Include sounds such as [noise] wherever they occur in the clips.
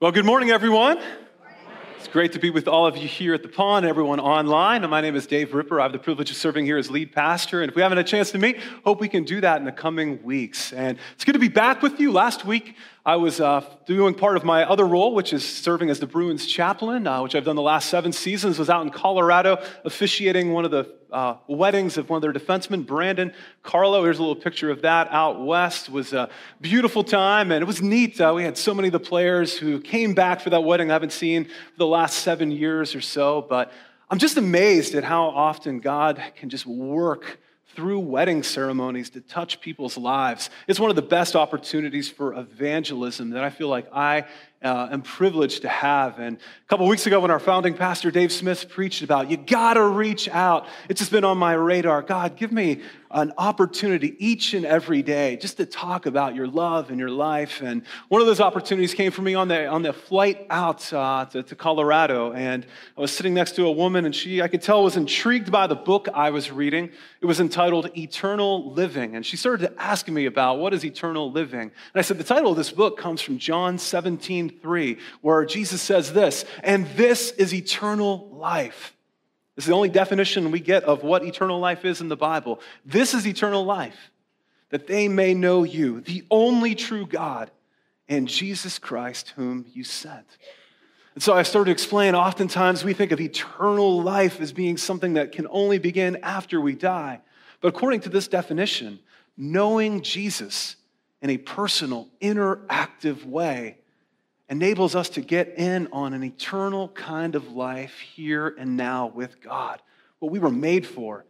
Well, good morning, everyone. It's great to be with all of you here at the pond, everyone online. My name is Dave Ripper. I have the privilege of serving here as lead pastor. And if we haven't had a chance to meet, hope we can do that in the coming weeks. And it's good to be back with you. Last week, I was uh, doing part of my other role, which is serving as the Bruins chaplain, uh, which I've done the last seven seasons. Was out in Colorado officiating one of the uh, weddings of one of their defensemen, Brandon Carlo. Here's a little picture of that out west. It was a beautiful time, and it was neat. Uh, we had so many of the players who came back for that wedding I haven't seen for the last seven years or so. But I'm just amazed at how often God can just work through wedding ceremonies to touch people's lives. It's one of the best opportunities for evangelism that I feel like I uh, am privileged to have. And a couple weeks ago, when our founding pastor Dave Smith preached about you gotta reach out, it's just been on my radar. God, give me an opportunity each and every day just to talk about your love and your life. And one of those opportunities came for me on the, on the flight out uh, to, to Colorado. And I was sitting next to a woman, and she, I could tell, was intrigued by the book I was reading. It was entitled Eternal Living. And she started asking me about what is eternal living. And I said, the title of this book comes from John 17, 3, where Jesus says this, and this is eternal life this is the only definition we get of what eternal life is in the Bible. This is eternal life, that they may know you, the only true God, and Jesus Christ, whom you sent. And so I started to explain oftentimes we think of eternal life as being something that can only begin after we die. But according to this definition, knowing Jesus in a personal, interactive way enables us to get in on an eternal kind of life here and now with God, what we were made for.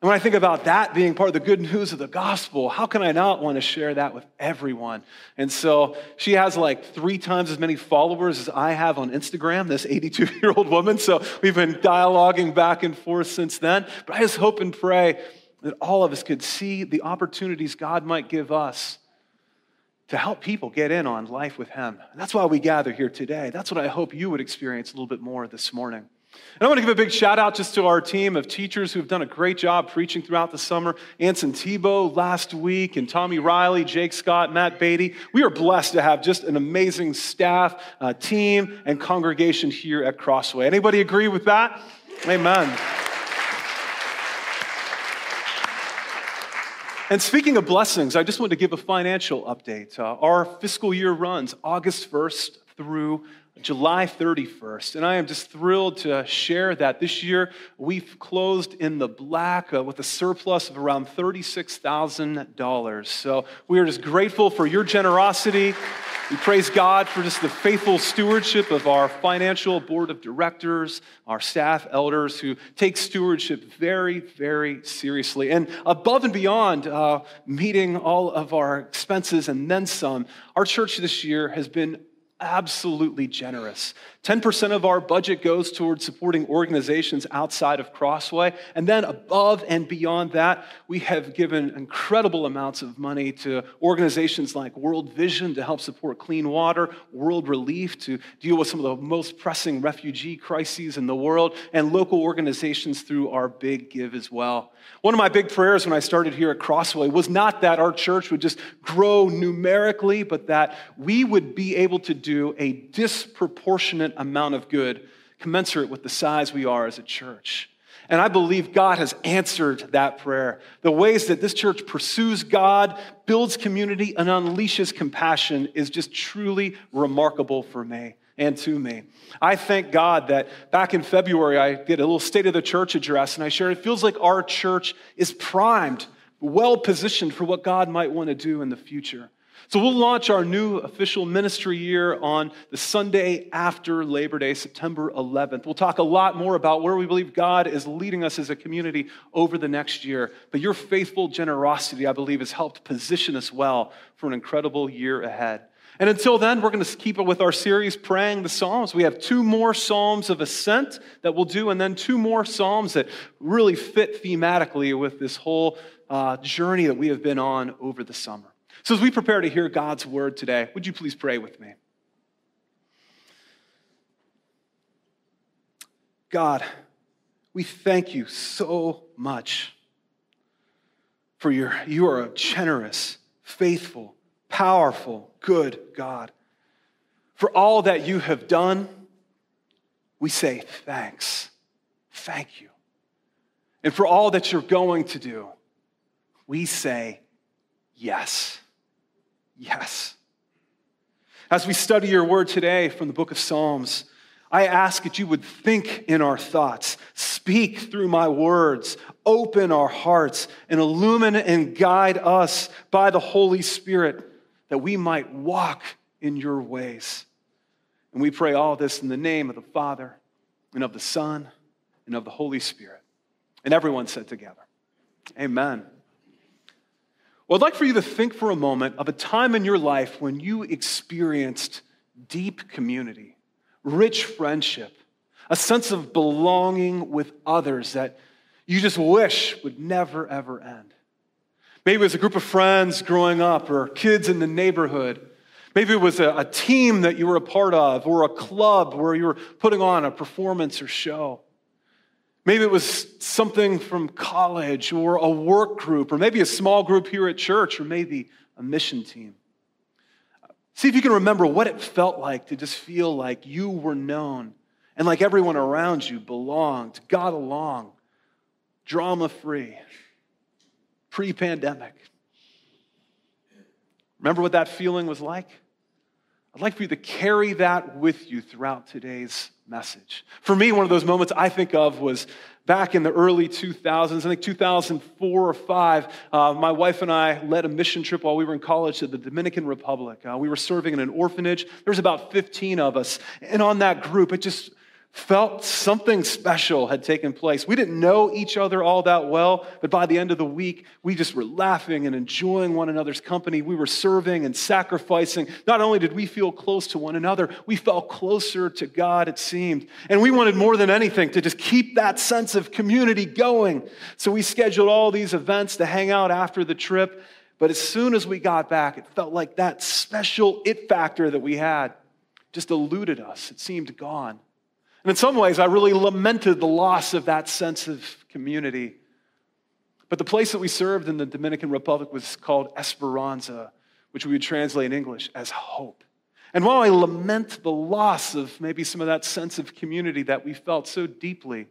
And when I think about that being part of the good news of the gospel, how can I not want to share that with everyone? And so she has like three times as many followers as I have on Instagram, this 82 year old woman. So we've been dialoguing back and forth since then. But I just hope and pray that all of us could see the opportunities God might give us to help people get in on life with Him. And that's why we gather here today. That's what I hope you would experience a little bit more this morning. And I want to give a big shout out just to our team of teachers who've done a great job preaching throughout the summer. Anson Tebow last week, and Tommy Riley, Jake Scott, Matt Beatty. We are blessed to have just an amazing staff, uh, team, and congregation here at Crossway. Anybody agree with that? Amen. And speaking of blessings, I just want to give a financial update. Uh, our fiscal year runs August 1st through July 31st. And I am just thrilled to share that this year we've closed in the black uh, with a surplus of around $36,000. So we are just grateful for your generosity. We praise God for just the faithful stewardship of our financial board of directors, our staff elders who take stewardship very, very seriously. And above and beyond uh, meeting all of our expenses and then some, our church this year has been absolutely generous. 10% of our budget goes towards supporting organizations outside of Crossway. And then above and beyond that, we have given incredible amounts of money to organizations like World Vision to help support clean water, World Relief to deal with some of the most pressing refugee crises in the world, and local organizations through our big give as well. One of my big prayers when I started here at Crossway was not that our church would just grow numerically, but that we would be able to do a disproportionate amount of good commensurate with the size we are as a church. And I believe God has answered that prayer. The ways that this church pursues God, builds community, and unleashes compassion is just truly remarkable for me and to me. I thank God that back in February, I did a little state of the church address and I shared it feels like our church is primed, well positioned for what God might want to do in the future. So we'll launch our new official ministry year on the Sunday after Labor Day, September 11th. We'll talk a lot more about where we believe God is leading us as a community over the next year. But your faithful generosity, I believe, has helped position us well for an incredible year ahead. And until then, we're going to keep it with our series, Praying the Psalms. We have two more Psalms of Ascent that we'll do, and then two more Psalms that really fit thematically with this whole uh, journey that we have been on over the summer. So, as we prepare to hear God's word today, would you please pray with me? God, we thank you so much for your, you are a generous, faithful, powerful, good God. For all that you have done, we say thanks. Thank you. And for all that you're going to do, we say yes. Yes. As we study your word today from the book of Psalms, I ask that you would think in our thoughts, speak through my words, open our hearts, and illumine and guide us by the Holy Spirit that we might walk in your ways. And we pray all this in the name of the Father and of the Son and of the Holy Spirit. And everyone said together, Amen. Well, I'd like for you to think for a moment of a time in your life when you experienced deep community, rich friendship, a sense of belonging with others that you just wish would never, ever end. Maybe it was a group of friends growing up or kids in the neighborhood. Maybe it was a, a team that you were a part of or a club where you were putting on a performance or show. Maybe it was something from college or a work group, or maybe a small group here at church, or maybe a mission team. See if you can remember what it felt like to just feel like you were known and like everyone around you belonged, got along, drama free, pre pandemic. Remember what that feeling was like? I'd like for you to carry that with you throughout today's message. For me, one of those moments I think of was back in the early 2000s, I think 2004 or 5. Uh, my wife and I led a mission trip while we were in college to the Dominican Republic. Uh, we were serving in an orphanage. There was about 15 of us. And on that group, it just felt something special had taken place. We didn't know each other all that well, but by the end of the week, we just were laughing and enjoying one another's company. We were serving and sacrificing. Not only did we feel close to one another, we felt closer to God, it seemed. And we wanted more than anything to just keep that sense of community going. So we scheduled all these events to hang out after the trip. But as soon as we got back, it felt like that special it factor that we had just eluded us. It seemed gone. And in some ways, I really lamented the loss of that sense of community. But the place that we served in the Dominican Republic was called Esperanza, which we would translate in English as hope. And while I lament the loss of maybe some of that sense of community that we felt so deeply,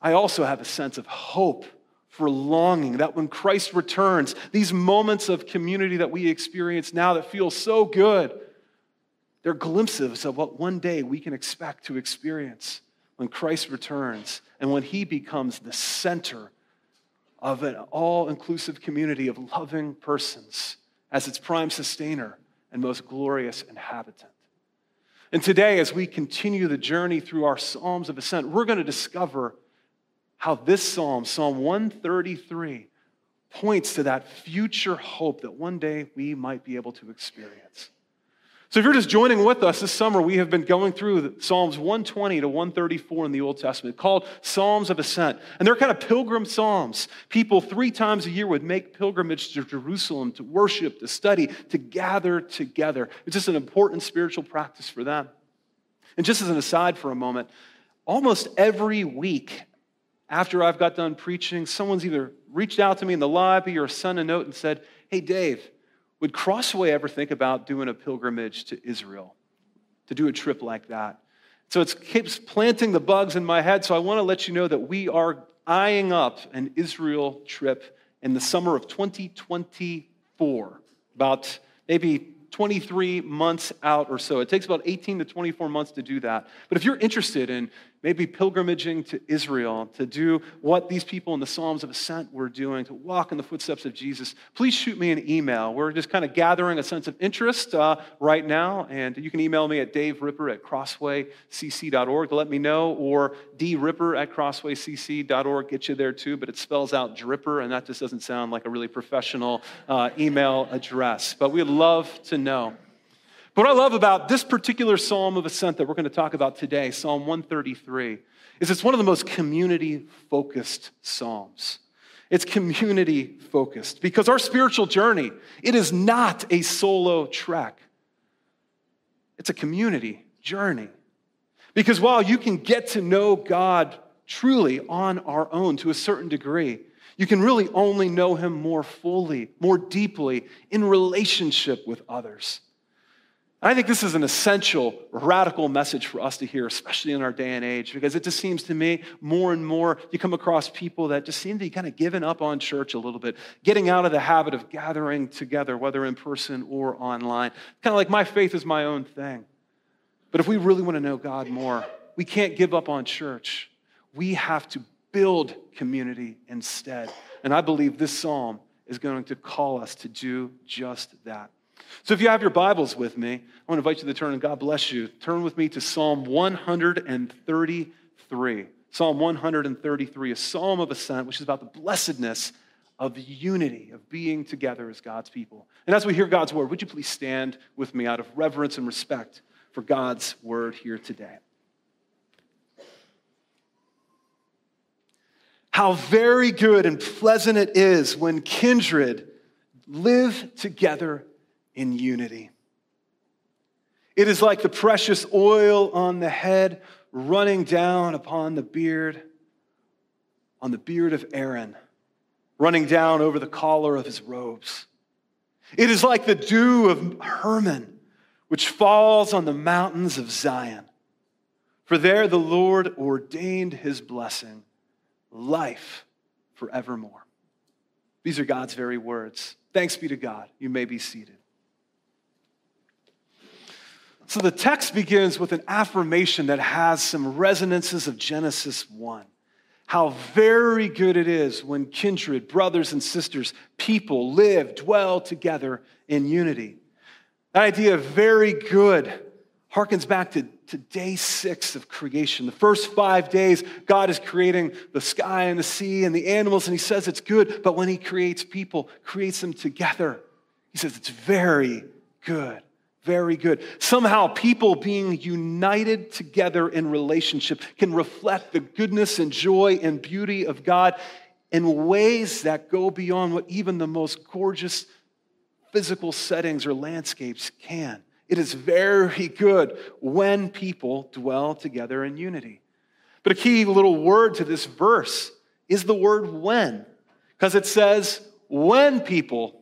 I also have a sense of hope for longing that when Christ returns, these moments of community that we experience now that feel so good, they're glimpses of what one day we can expect to experience when Christ returns and when he becomes the center of an all inclusive community of loving persons as its prime sustainer and most glorious inhabitant. And today, as we continue the journey through our Psalms of Ascent, we're going to discover how this psalm, Psalm 133, points to that future hope that one day we might be able to experience. So, if you're just joining with us this summer, we have been going through Psalms 120 to 134 in the Old Testament called Psalms of Ascent. And they're kind of pilgrim psalms. People three times a year would make pilgrimage to Jerusalem to worship, to study, to gather together. It's just an important spiritual practice for them. And just as an aside for a moment, almost every week after I've got done preaching, someone's either reached out to me in the lobby or sent a note and said, Hey, Dave, would Crossway ever think about doing a pilgrimage to Israel, to do a trip like that? So it keeps planting the bugs in my head. So I want to let you know that we are eyeing up an Israel trip in the summer of 2024, about maybe 23 months out or so. It takes about 18 to 24 months to do that. But if you're interested in maybe pilgrimaging to Israel to do what these people in the Psalms of Ascent were doing, to walk in the footsteps of Jesus, please shoot me an email. We're just kind of gathering a sense of interest uh, right now. And you can email me at daveripper at crosswaycc.org to let me know, or dripper at crosswaycc.org. Get you there too, but it spells out dripper, and that just doesn't sound like a really professional uh, email address. But we'd love to know. But what I love about this particular psalm of ascent that we're going to talk about today, Psalm 133, is it's one of the most community focused psalms. It's community focused because our spiritual journey, it is not a solo trek. It's a community journey. Because while you can get to know God truly on our own to a certain degree, you can really only know him more fully, more deeply in relationship with others. I think this is an essential, radical message for us to hear, especially in our day and age, because it just seems to me more and more you come across people that just seem to be kind of giving up on church a little bit, getting out of the habit of gathering together, whether in person or online. Kind of like my faith is my own thing. But if we really want to know God more, we can't give up on church. We have to build community instead. And I believe this psalm is going to call us to do just that. So if you have your Bibles with me, I want to invite you to turn, and God bless you. Turn with me to Psalm 133. Psalm 133, a psalm of ascent, which is about the blessedness of unity, of being together as God's people. And as we hear God's word, would you please stand with me out of reverence and respect for God's word here today? How very good and pleasant it is when kindred live together in unity. It is like the precious oil on the head running down upon the beard, on the beard of Aaron, running down over the collar of his robes. It is like the dew of Hermon, which falls on the mountains of Zion. For there the Lord ordained his blessing life forevermore. These are God's very words. Thanks be to God. You may be seated. So the text begins with an affirmation that has some resonances of Genesis 1. How very good it is when kindred, brothers and sisters, people live, dwell together in unity. That idea of very good harkens back to to day six of creation. The first five days, God is creating the sky and the sea and the animals, and He says it's good. But when He creates people, creates them together, He says it's very good. Very good. Somehow, people being united together in relationship can reflect the goodness and joy and beauty of God in ways that go beyond what even the most gorgeous physical settings or landscapes can. It is very good when people dwell together in unity. But a key little word to this verse is the word when, because it says when people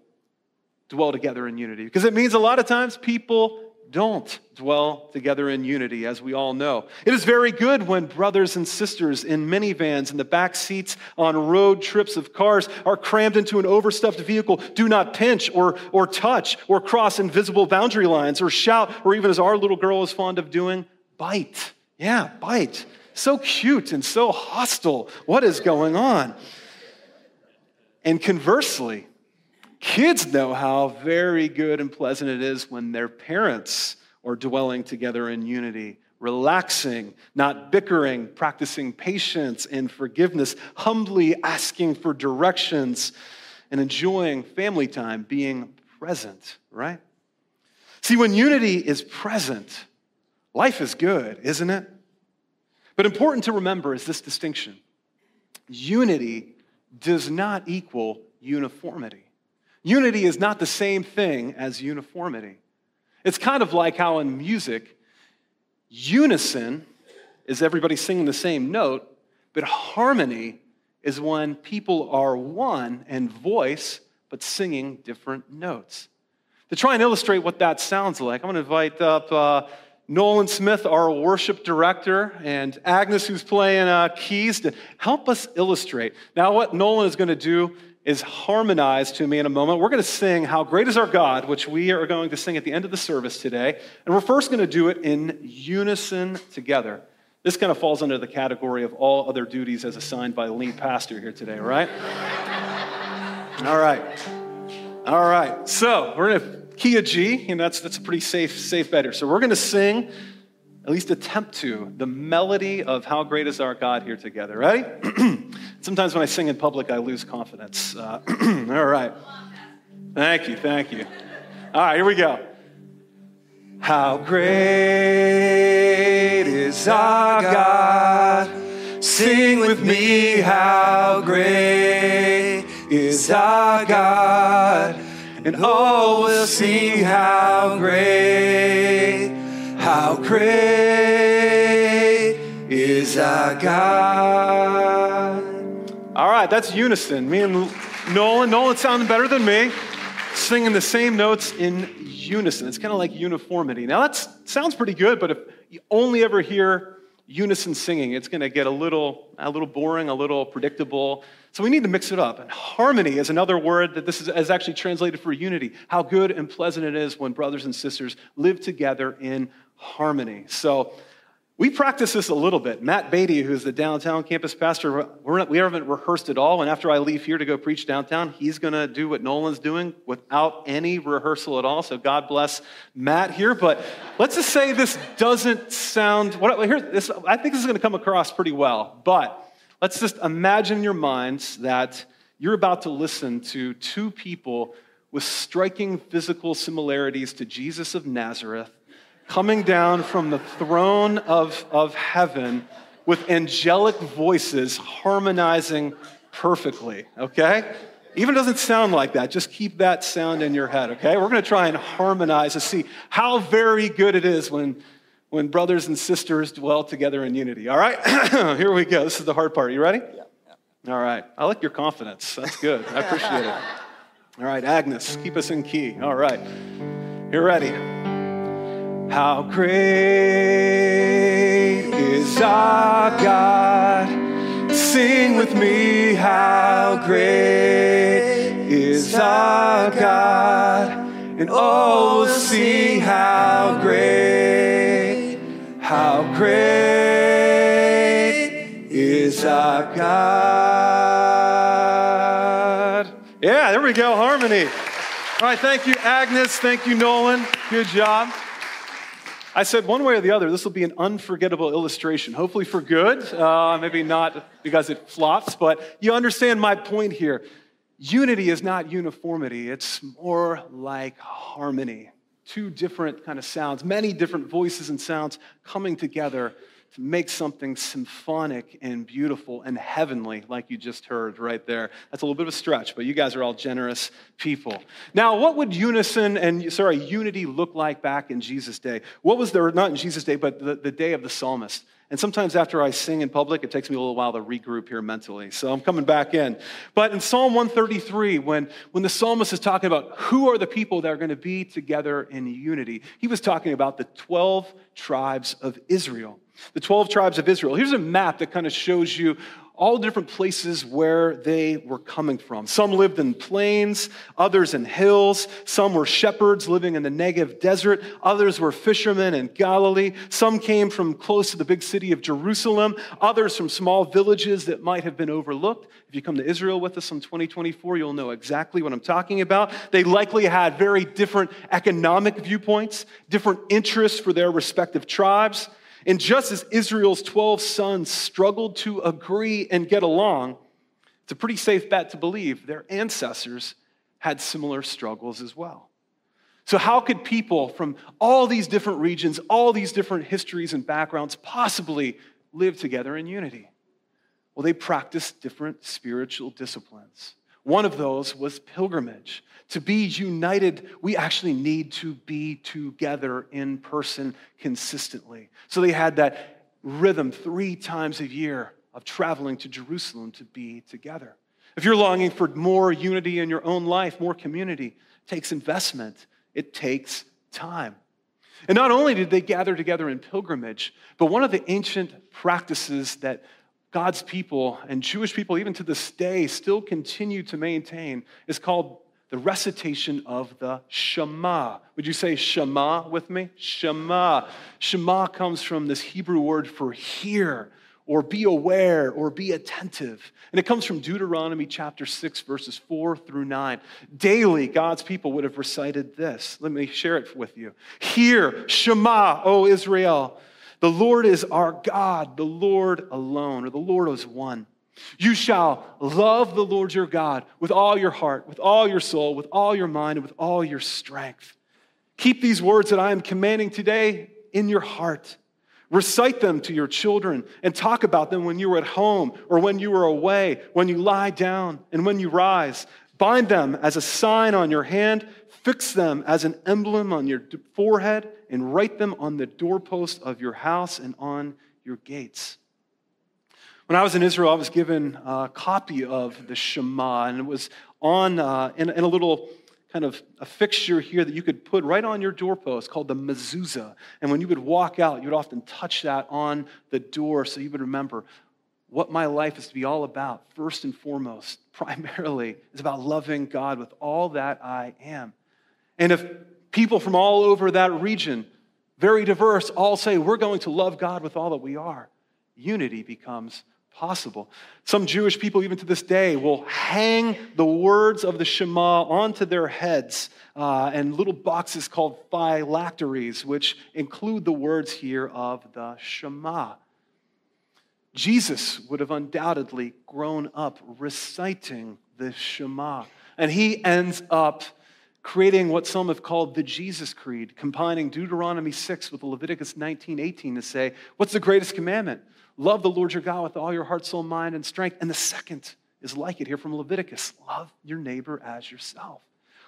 dwell together in unity. Because it means a lot of times people don't dwell together in unity, as we all know. It is very good when brothers and sisters in minivans in the back seats on road trips of cars are crammed into an overstuffed vehicle, do not pinch or, or touch or cross invisible boundary lines or shout, or even as our little girl is fond of doing, bite. Yeah, bite. So cute and so hostile. What is going on? And conversely, Kids know how very good and pleasant it is when their parents are dwelling together in unity, relaxing, not bickering, practicing patience and forgiveness, humbly asking for directions, and enjoying family time, being present, right? See, when unity is present, life is good, isn't it? But important to remember is this distinction unity does not equal uniformity. Unity is not the same thing as uniformity. It's kind of like how in music, unison is everybody singing the same note, but harmony is when people are one in voice but singing different notes. To try and illustrate what that sounds like, I'm going to invite up uh, Nolan Smith, our worship director, and Agnes, who's playing uh, keys, to help us illustrate. Now, what Nolan is going to do is harmonized to me in a moment. We're going to sing How Great is Our God, which we are going to sing at the end of the service today. And we're first going to do it in unison together. This kind of falls under the category of all other duties as assigned by the lead pastor here today, right? [laughs] all right. All right. So we're going to key a G, and that's, that's a pretty safe, safe bet here. So we're going to sing, at least attempt to, the melody of How Great is Our God here together. Ready? [clears throat] Sometimes when I sing in public, I lose confidence. Uh, [clears throat] all right. Thank you, thank you. All right, here we go. How great is our God? Sing with me, how great is our God? And all will sing, how great, how great is our God. All right, that's unison. Me and Nolan. Nolan sounding better than me. singing the same notes in unison. It's kind of like uniformity. Now, that sounds pretty good, but if you only ever hear unison singing, it's going to get a little, a little boring, a little predictable. So we need to mix it up. And harmony is another word that this is, is actually translated for unity. How good and pleasant it is when brothers and sisters live together in harmony. So we practice this a little bit. Matt Beatty, who's the downtown campus pastor, not, we haven't rehearsed at all. And after I leave here to go preach downtown, he's going to do what Nolan's doing without any rehearsal at all. So God bless Matt here. But let's just say this doesn't sound. What, here, this, I think this is going to come across pretty well. But let's just imagine in your minds that you're about to listen to two people with striking physical similarities to Jesus of Nazareth coming down from the throne of, of heaven with angelic voices harmonizing perfectly, okay? Even doesn't sound like that. Just keep that sound in your head, okay? We're going to try and harmonize to see how very good it is when, when brothers and sisters dwell together in unity. All right? [clears throat] Here we go. This is the hard part. You ready? Yeah. yeah. All right. I like your confidence. That's good. I appreciate it. All right, Agnes, keep us in key. All right. You're ready. How great is our God? Sing with me, how great is our God? And oh, we'll see how great, how great is our God. Yeah, there we go, harmony. All right, thank you, Agnes. Thank you, Nolan. Good job. I said one way or the other, this will be an unforgettable illustration, hopefully for good, uh, maybe not because it flops, but you understand my point here. Unity is not uniformity, it's more like harmony. Two different kind of sounds, many different voices and sounds coming together to make something symphonic and beautiful and heavenly, like you just heard right there. That's a little bit of a stretch, but you guys are all generous people. Now, what would unison and, sorry, unity look like back in Jesus' day? What was there, not in Jesus' day, but the, the day of the psalmist? And sometimes after I sing in public, it takes me a little while to regroup here mentally. So I'm coming back in. But in Psalm 133, when, when the psalmist is talking about who are the people that are going to be together in unity, he was talking about the 12 tribes of Israel the 12 tribes of Israel. Here's a map that kind of shows you all different places where they were coming from. Some lived in plains, others in hills. Some were shepherds living in the Negev desert. Others were fishermen in Galilee. Some came from close to the big city of Jerusalem. Others from small villages that might have been overlooked. If you come to Israel with us in 2024, you'll know exactly what I'm talking about. They likely had very different economic viewpoints, different interests for their respective tribes. And just as Israel's 12 sons struggled to agree and get along, it's a pretty safe bet to believe their ancestors had similar struggles as well. So, how could people from all these different regions, all these different histories and backgrounds possibly live together in unity? Well, they practiced different spiritual disciplines. One of those was pilgrimage. To be united, we actually need to be together in person consistently. So they had that rhythm three times a year of traveling to Jerusalem to be together. If you're longing for more unity in your own life, more community, it takes investment, it takes time. And not only did they gather together in pilgrimage, but one of the ancient practices that God's people and Jewish people, even to this day, still continue to maintain is called the recitation of the Shema. Would you say Shema with me? Shema. Shema comes from this Hebrew word for hear or be aware or be attentive. And it comes from Deuteronomy chapter 6, verses 4 through 9. Daily, God's people would have recited this. Let me share it with you. Hear, Shema, O Israel. The Lord is our God, the Lord alone, or the Lord is one. You shall love the Lord your God with all your heart, with all your soul, with all your mind, and with all your strength. Keep these words that I am commanding today in your heart. Recite them to your children and talk about them when you are at home or when you are away, when you lie down and when you rise. Bind them as a sign on your hand, fix them as an emblem on your forehead, and write them on the doorpost of your house and on your gates. When I was in Israel, I was given a copy of the Shema, and it was on uh, in, in, a little kind of a fixture here that you could put right on your doorpost called the mezuzah. And when you would walk out, you would often touch that on the door so you would remember what my life is to be all about, first and foremost, [laughs] primarily, is about loving God with all that I am. And if people from all over that region, very diverse, all say, we're going to love God with all that we are, unity becomes possible. Some Jewish people, even to this day, will hang the words of the Shema onto their heads uh, and little boxes called phylacteries, which include the words here of the Shema. Jesus would have undoubtedly grown up reciting the Shema, and he ends up creating what some have called the Jesus Creed, combining Deuteronomy 6 with Leviticus 19 18 to say, What's the greatest commandment? Love the Lord your God with all your heart, soul, mind, and strength. And the second is like it here from Leviticus love your neighbor as yourself.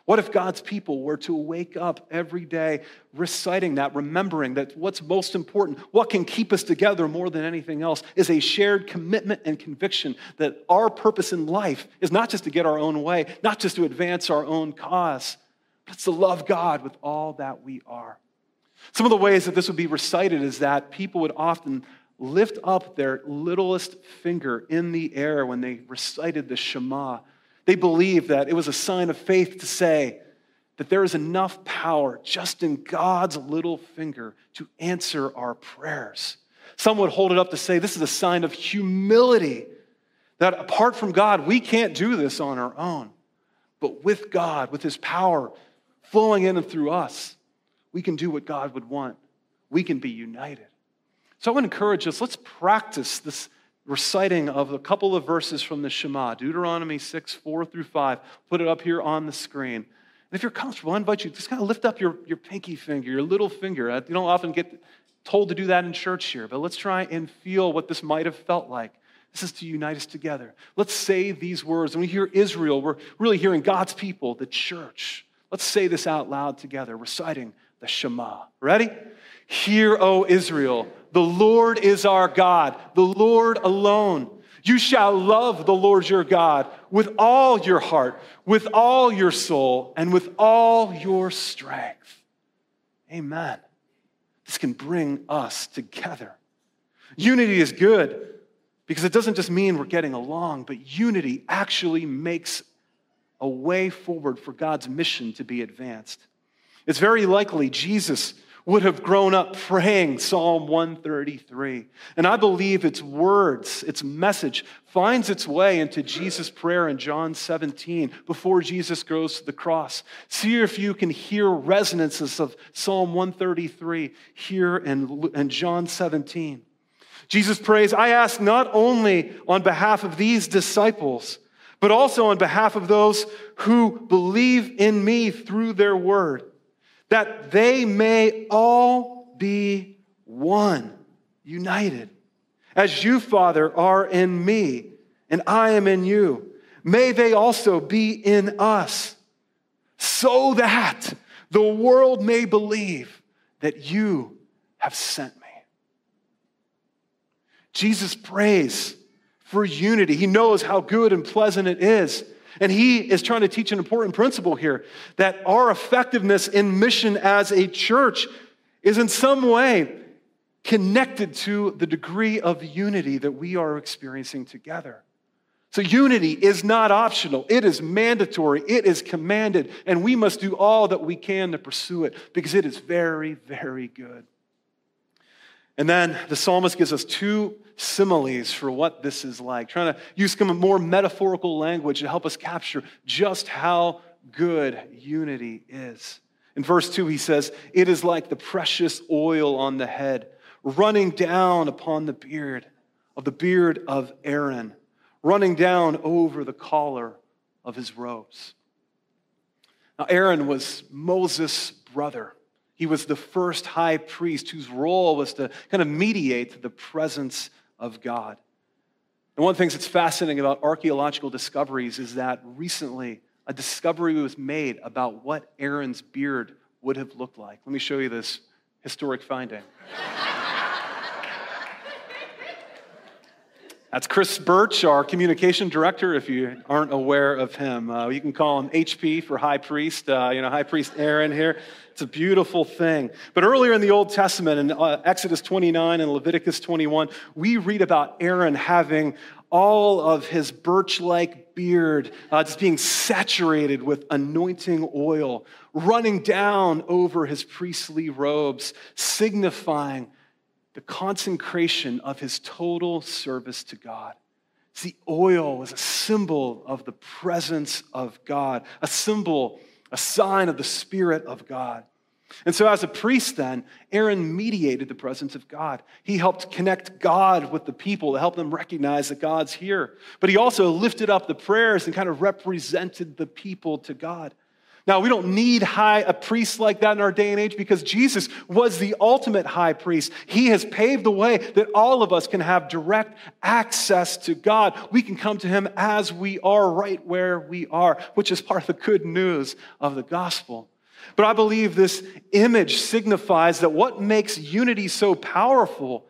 What if God's people were to wake up every day reciting that, remembering that what's most important, what can keep us together more than anything else, is a shared commitment and conviction that our purpose in life is not just to get our own way, not just to advance our own cause, but it's to love God with all that we are. Some of the ways that this would be recited is that people would often lift up their littlest finger in the air when they recited the Shema. They believed that it was a sign of faith to say that there is enough power just in God's little finger to answer our prayers. Some would hold it up to say this is a sign of humility, that apart from God, we can't do this on our own. But with God, with His power flowing in and through us, we can do what God would want. We can be united. So I want to encourage us, let's practice this reciting of a couple of verses from the Shema, Deuteronomy 6, 4 through 5. Put it up here on the screen. And if you're comfortable, I invite you just kind of lift up your, your pinky finger, your little finger. You don't often get told to do that in church here, but let's try and feel what this might have felt like. This is to unite us together. Let's say these words. When we hear Israel, we're really hearing God's people, the church. Let's say this out loud together, reciting the Shema. Ready? Hear, O Israel, the Lord is our God, the Lord alone. You shall love the Lord your God with all your heart, with all your soul, and with all your strength. Amen. This can bring us together. Unity is good because it doesn't just mean we're getting along, but unity actually makes a way forward for God's mission to be advanced. It's very likely Jesus would have grown up praying Psalm 133. And I believe its words, its message, finds its way into Jesus' prayer in John 17 before Jesus goes to the cross. See if you can hear resonances of Psalm 133 here in, in John 17. Jesus prays, I ask not only on behalf of these disciples, but also on behalf of those who believe in me through their word that they may all be one, united. As you, Father, are in me, and I am in you, may they also be in us, so that the world may believe that you have sent me. Jesus prays for unity. He knows how good and pleasant it is and he is trying to teach an important principle here that our effectiveness in mission as a church is in some way connected to the degree of unity that we are experiencing together. So, unity is not optional, it is mandatory, it is commanded, and we must do all that we can to pursue it because it is very, very good. And then the psalmist gives us two similes for what this is like, trying to use some more metaphorical language to help us capture just how good unity is. In verse 2, he says, It is like the precious oil on the head, running down upon the beard of the beard of Aaron, running down over the collar of his robes. Now, Aaron was Moses' brother. He was the first high priest whose role was to kind of mediate the presence of God. And one of the things that's fascinating about archaeological discoveries is that recently a discovery was made about what Aaron's beard would have looked like. Let me show you this historic finding. [laughs] That's Chris Birch, our communication director, if you aren't aware of him. Uh, you can call him HP for high priest, uh, you know, high priest Aaron here. It's a beautiful thing. But earlier in the Old Testament, in uh, Exodus 29 and Leviticus 21, we read about Aaron having all of his birch like beard uh, just being saturated with anointing oil, running down over his priestly robes, signifying the consecration of his total service to God. See, oil was a symbol of the presence of God, a symbol, a sign of the Spirit of God. And so, as a priest, then, Aaron mediated the presence of God. He helped connect God with the people to help them recognize that God's here. But he also lifted up the prayers and kind of represented the people to God. Now, we don't need high, a priest like that in our day and age because Jesus was the ultimate high priest. He has paved the way that all of us can have direct access to God. We can come to him as we are, right where we are, which is part of the good news of the gospel. But I believe this image signifies that what makes unity so powerful,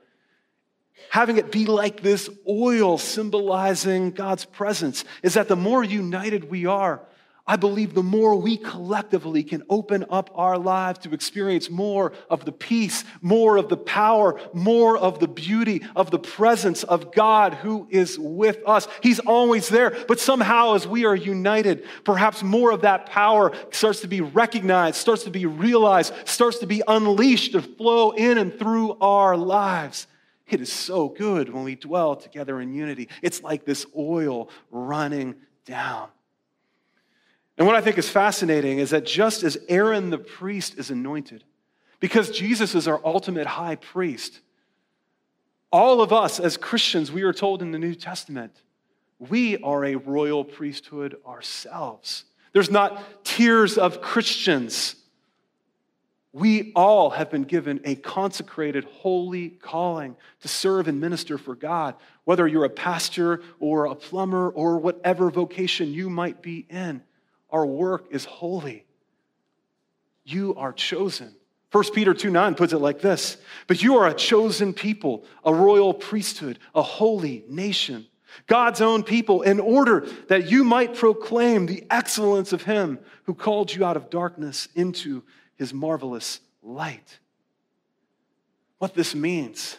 having it be like this oil symbolizing God's presence, is that the more united we are, I believe the more we collectively can open up our lives to experience more of the peace, more of the power, more of the beauty of the presence of God who is with us. He's always there, but somehow as we are united, perhaps more of that power starts to be recognized, starts to be realized, starts to be unleashed to flow in and through our lives. It is so good when we dwell together in unity. It's like this oil running down. And what I think is fascinating is that just as Aaron the priest is anointed, because Jesus is our ultimate high priest, all of us as Christians, we are told in the New Testament, we are a royal priesthood ourselves. There's not tiers of Christians. We all have been given a consecrated, holy calling to serve and minister for God, whether you're a pastor or a plumber or whatever vocation you might be in. Our work is holy. You are chosen. 1 Peter 2 9 puts it like this But you are a chosen people, a royal priesthood, a holy nation, God's own people, in order that you might proclaim the excellence of Him who called you out of darkness into His marvelous light. What this means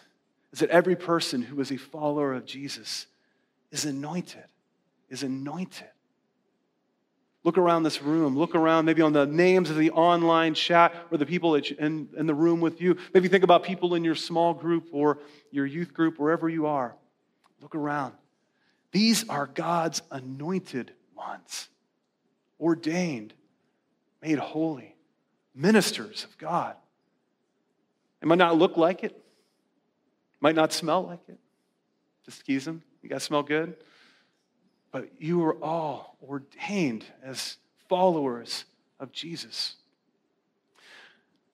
is that every person who is a follower of Jesus is anointed, is anointed. Look around this room. Look around maybe on the names of the online chat or the people in, in the room with you. Maybe think about people in your small group or your youth group, wherever you are. Look around. These are God's anointed ones, ordained, made holy, ministers of God. It might not look like it, might not smell like it. Just excuse them. You guys smell good? But you are all ordained as followers of Jesus.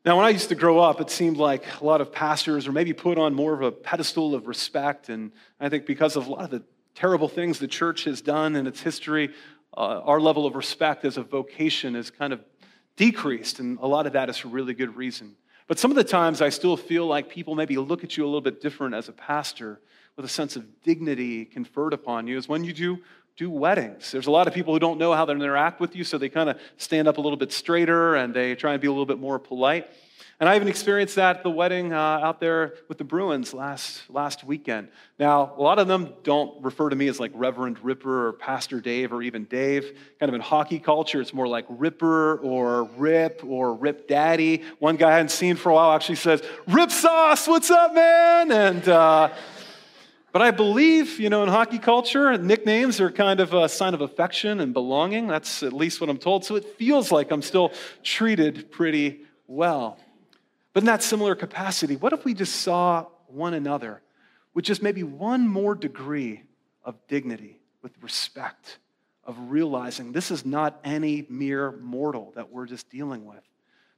Now, when I used to grow up, it seemed like a lot of pastors were maybe put on more of a pedestal of respect. And I think because of a lot of the terrible things the church has done in its history, uh, our level of respect as a vocation has kind of decreased. And a lot of that is for really good reason. But some of the times I still feel like people maybe look at you a little bit different as a pastor with a sense of dignity conferred upon you is when you do do weddings. There's a lot of people who don't know how to interact with you, so they kind of stand up a little bit straighter and they try and be a little bit more polite. And I even experienced that at the wedding uh, out there with the Bruins last, last weekend. Now, a lot of them don't refer to me as like Reverend Ripper or Pastor Dave or even Dave. Kind of in hockey culture, it's more like Ripper or Rip or Rip Daddy. One guy I hadn't seen for a while actually says, Rip Sauce, what's up, man? And, uh, but I believe, you know, in hockey culture, nicknames are kind of a sign of affection and belonging. That's at least what I'm told. So it feels like I'm still treated pretty well. But in that similar capacity, what if we just saw one another with just maybe one more degree of dignity, with respect, of realizing this is not any mere mortal that we're just dealing with?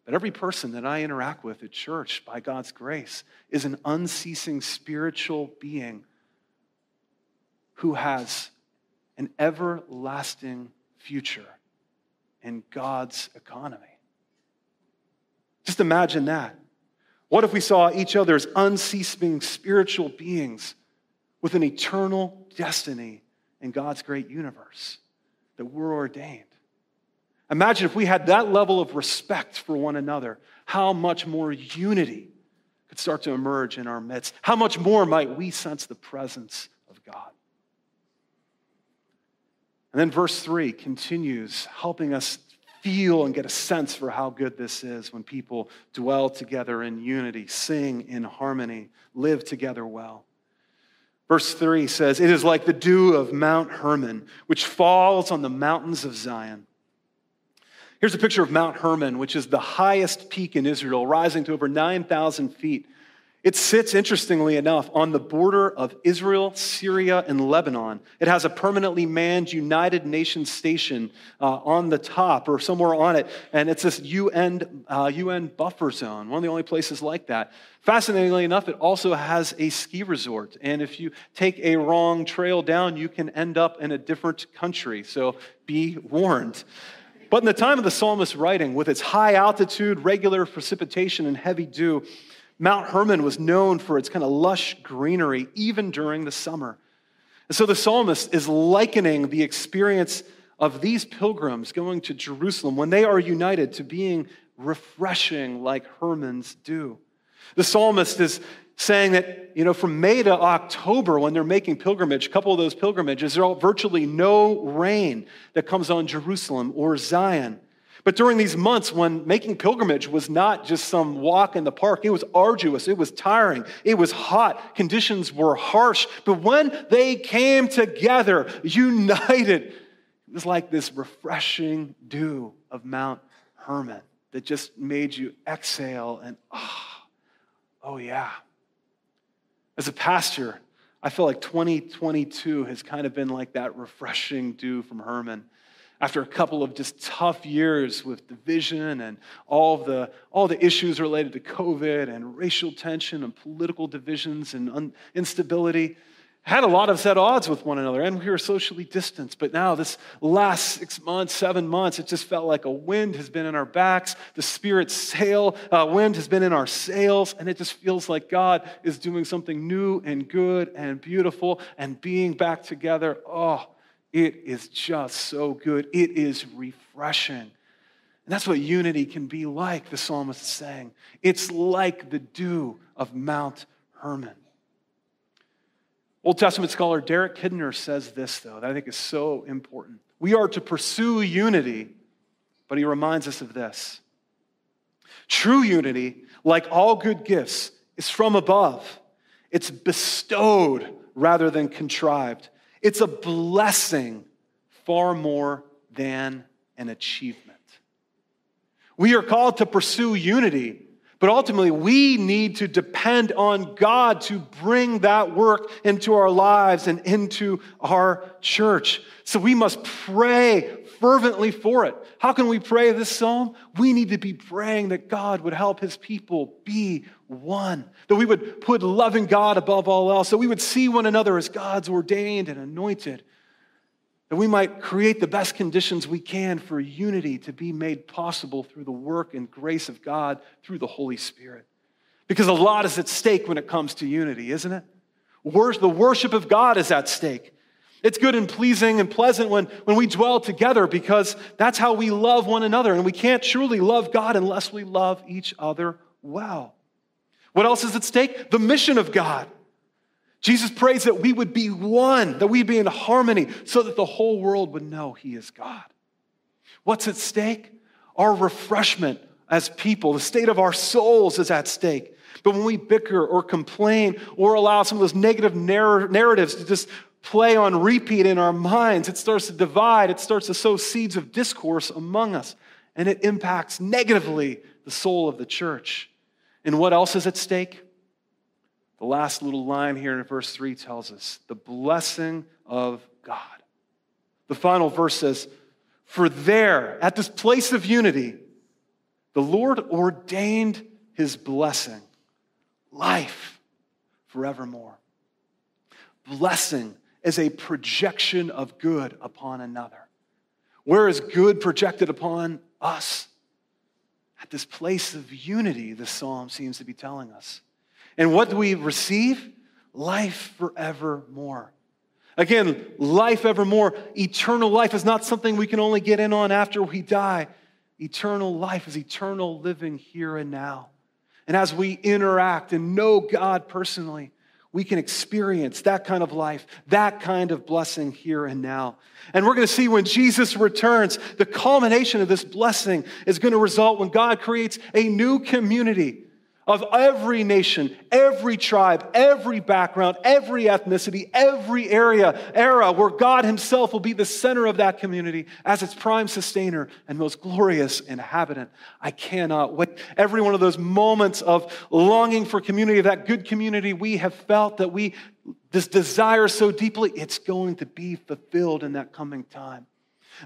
But every person that I interact with at church, by God's grace, is an unceasing spiritual being who has an everlasting future in God's economy. Just imagine that. What if we saw each other as unceasing spiritual beings with an eternal destiny in God's great universe, that we're ordained. Imagine if we had that level of respect for one another, how much more unity could start to emerge in our midst. How much more might we sense the presence of God? And then verse 3 continues, helping us feel and get a sense for how good this is when people dwell together in unity, sing in harmony, live together well. Verse 3 says, It is like the dew of Mount Hermon, which falls on the mountains of Zion. Here's a picture of Mount Hermon, which is the highest peak in Israel, rising to over 9,000 feet. It sits, interestingly enough, on the border of Israel, Syria, and Lebanon. It has a permanently manned United Nations station uh, on the top or somewhere on it, and it's this UN, uh, UN buffer zone, one of the only places like that. Fascinatingly enough, it also has a ski resort, and if you take a wrong trail down, you can end up in a different country, so be warned. But in the time of the psalmist's writing, with its high altitude, regular precipitation, and heavy dew, Mount Hermon was known for its kind of lush greenery, even during the summer. And so the psalmist is likening the experience of these pilgrims going to Jerusalem when they are united to being refreshing like Hermon's dew. The psalmist is saying that, you know, from May to October, when they're making pilgrimage, a couple of those pilgrimages, there's virtually no rain that comes on Jerusalem or Zion. But during these months when making pilgrimage was not just some walk in the park, it was arduous, it was tiring, it was hot, conditions were harsh. But when they came together, united, it was like this refreshing dew of Mount Hermon that just made you exhale and, oh, oh yeah. As a pastor, I feel like 2022 has kind of been like that refreshing dew from Hermon after a couple of just tough years with division and all the, all the issues related to COVID and racial tension and political divisions and un, instability, had a lot of set odds with one another and we were socially distanced. But now, this last six months, seven months, it just felt like a wind has been in our backs. The Spirit's sail, uh, wind has been in our sails, and it just feels like God is doing something new and good and beautiful and being back together. Oh, it is just so good. It is refreshing. And that's what unity can be like, the psalmist is saying. It's like the dew of Mount Hermon. Old Testament scholar Derek Kidner says this, though, that I think is so important. We are to pursue unity, but he reminds us of this. True unity, like all good gifts, is from above. It's bestowed rather than contrived. It's a blessing far more than an achievement. We are called to pursue unity, but ultimately we need to depend on God to bring that work into our lives and into our church. So we must pray fervently for it. How can we pray this psalm? We need to be praying that God would help his people be one, that we would put loving God above all else, that we would see one another as God's ordained and anointed, that we might create the best conditions we can for unity to be made possible through the work and grace of God through the Holy Spirit. Because a lot is at stake when it comes to unity, isn't it? The worship of God is at stake. It's good and pleasing and pleasant when, when we dwell together because that's how we love one another. And we can't truly love God unless we love each other well. What else is at stake? The mission of God. Jesus prays that we would be one, that we'd be in harmony, so that the whole world would know He is God. What's at stake? Our refreshment as people, the state of our souls is at stake. But when we bicker or complain or allow some of those negative narr- narratives to just play on repeat in our minds. It starts to divide, it starts to sow seeds of discourse among us, and it impacts negatively the soul of the church. And what else is at stake? The last little line here in verse 3 tells us the blessing of God. The final verse says, For there, at this place of unity, the Lord ordained his blessing, life forevermore. Blessing as a projection of good upon another. Where is good projected upon us? At this place of unity, the psalm seems to be telling us. And what do we receive? life forevermore. Again, life evermore, eternal life is not something we can only get in on after we die. Eternal life is eternal living here and now. And as we interact and know God personally, we can experience that kind of life, that kind of blessing here and now. And we're going to see when Jesus returns, the culmination of this blessing is going to result when God creates a new community of every nation, every tribe, every background, every ethnicity, every area, era where God Himself will be the center of that community as its prime sustainer and most glorious inhabitant. I cannot wait. Every one of those moments of longing for community, that good community we have felt that we this desire so deeply, it's going to be fulfilled in that coming time.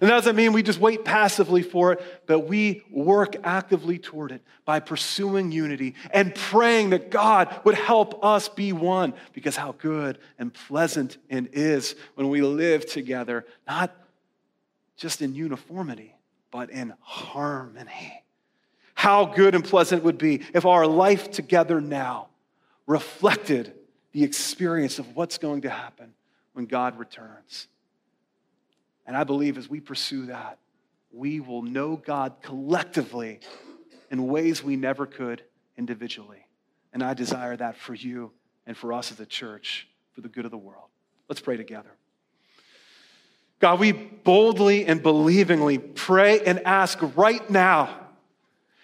And that doesn't mean we just wait passively for it, but we work actively toward it by pursuing unity and praying that God would help us be one because how good and pleasant it is when we live together, not just in uniformity, but in harmony. How good and pleasant it would be if our life together now reflected the experience of what's going to happen when God returns. And I believe as we pursue that, we will know God collectively in ways we never could individually. And I desire that for you and for us as a church for the good of the world. Let's pray together. God, we boldly and believingly pray and ask right now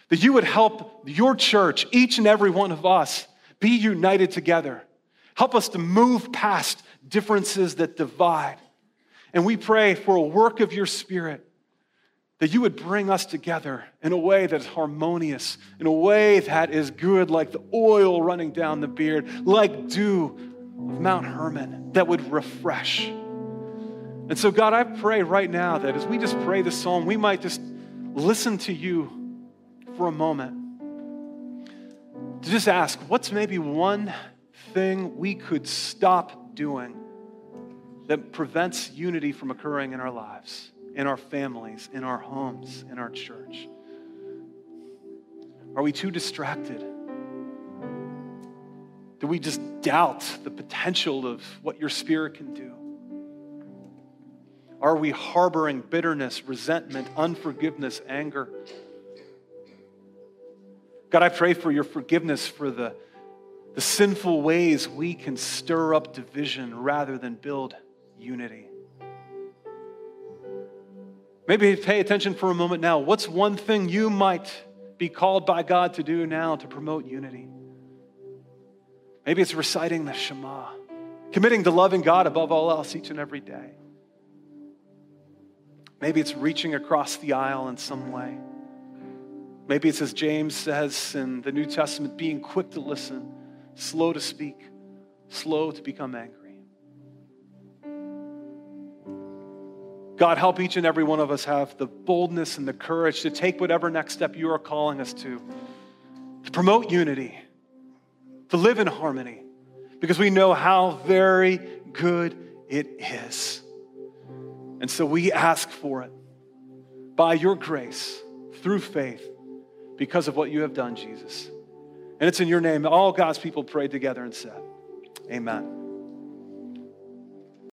that you would help your church, each and every one of us, be united together. Help us to move past differences that divide and we pray for a work of your Spirit that you would bring us together in a way that is harmonious, in a way that is good, like the oil running down the beard, like dew of Mount Hermon, that would refresh. And so, God, I pray right now that as we just pray the psalm, we might just listen to you for a moment to just ask what's maybe one thing we could stop doing that prevents unity from occurring in our lives, in our families, in our homes, in our church? Are we too distracted? Do we just doubt the potential of what your spirit can do? Are we harboring bitterness, resentment, unforgiveness, anger? God, I pray for your forgiveness for the, the sinful ways we can stir up division rather than build unity. Maybe pay attention for a moment now. What's one thing you might be called by God to do now to promote unity? Maybe it's reciting the Shema, committing to loving God above all else each and every day. Maybe it's reaching across the aisle in some way. Maybe it's as James says in the New Testament, being quick to listen, slow to speak, slow to become angry. God, help each and every one of us have the boldness and the courage to take whatever next step you are calling us to, to promote unity, to live in harmony, because we know how very good it is. And so we ask for it by your grace, through faith, because of what you have done, Jesus. And it's in your name. All God's people prayed together and said, Amen.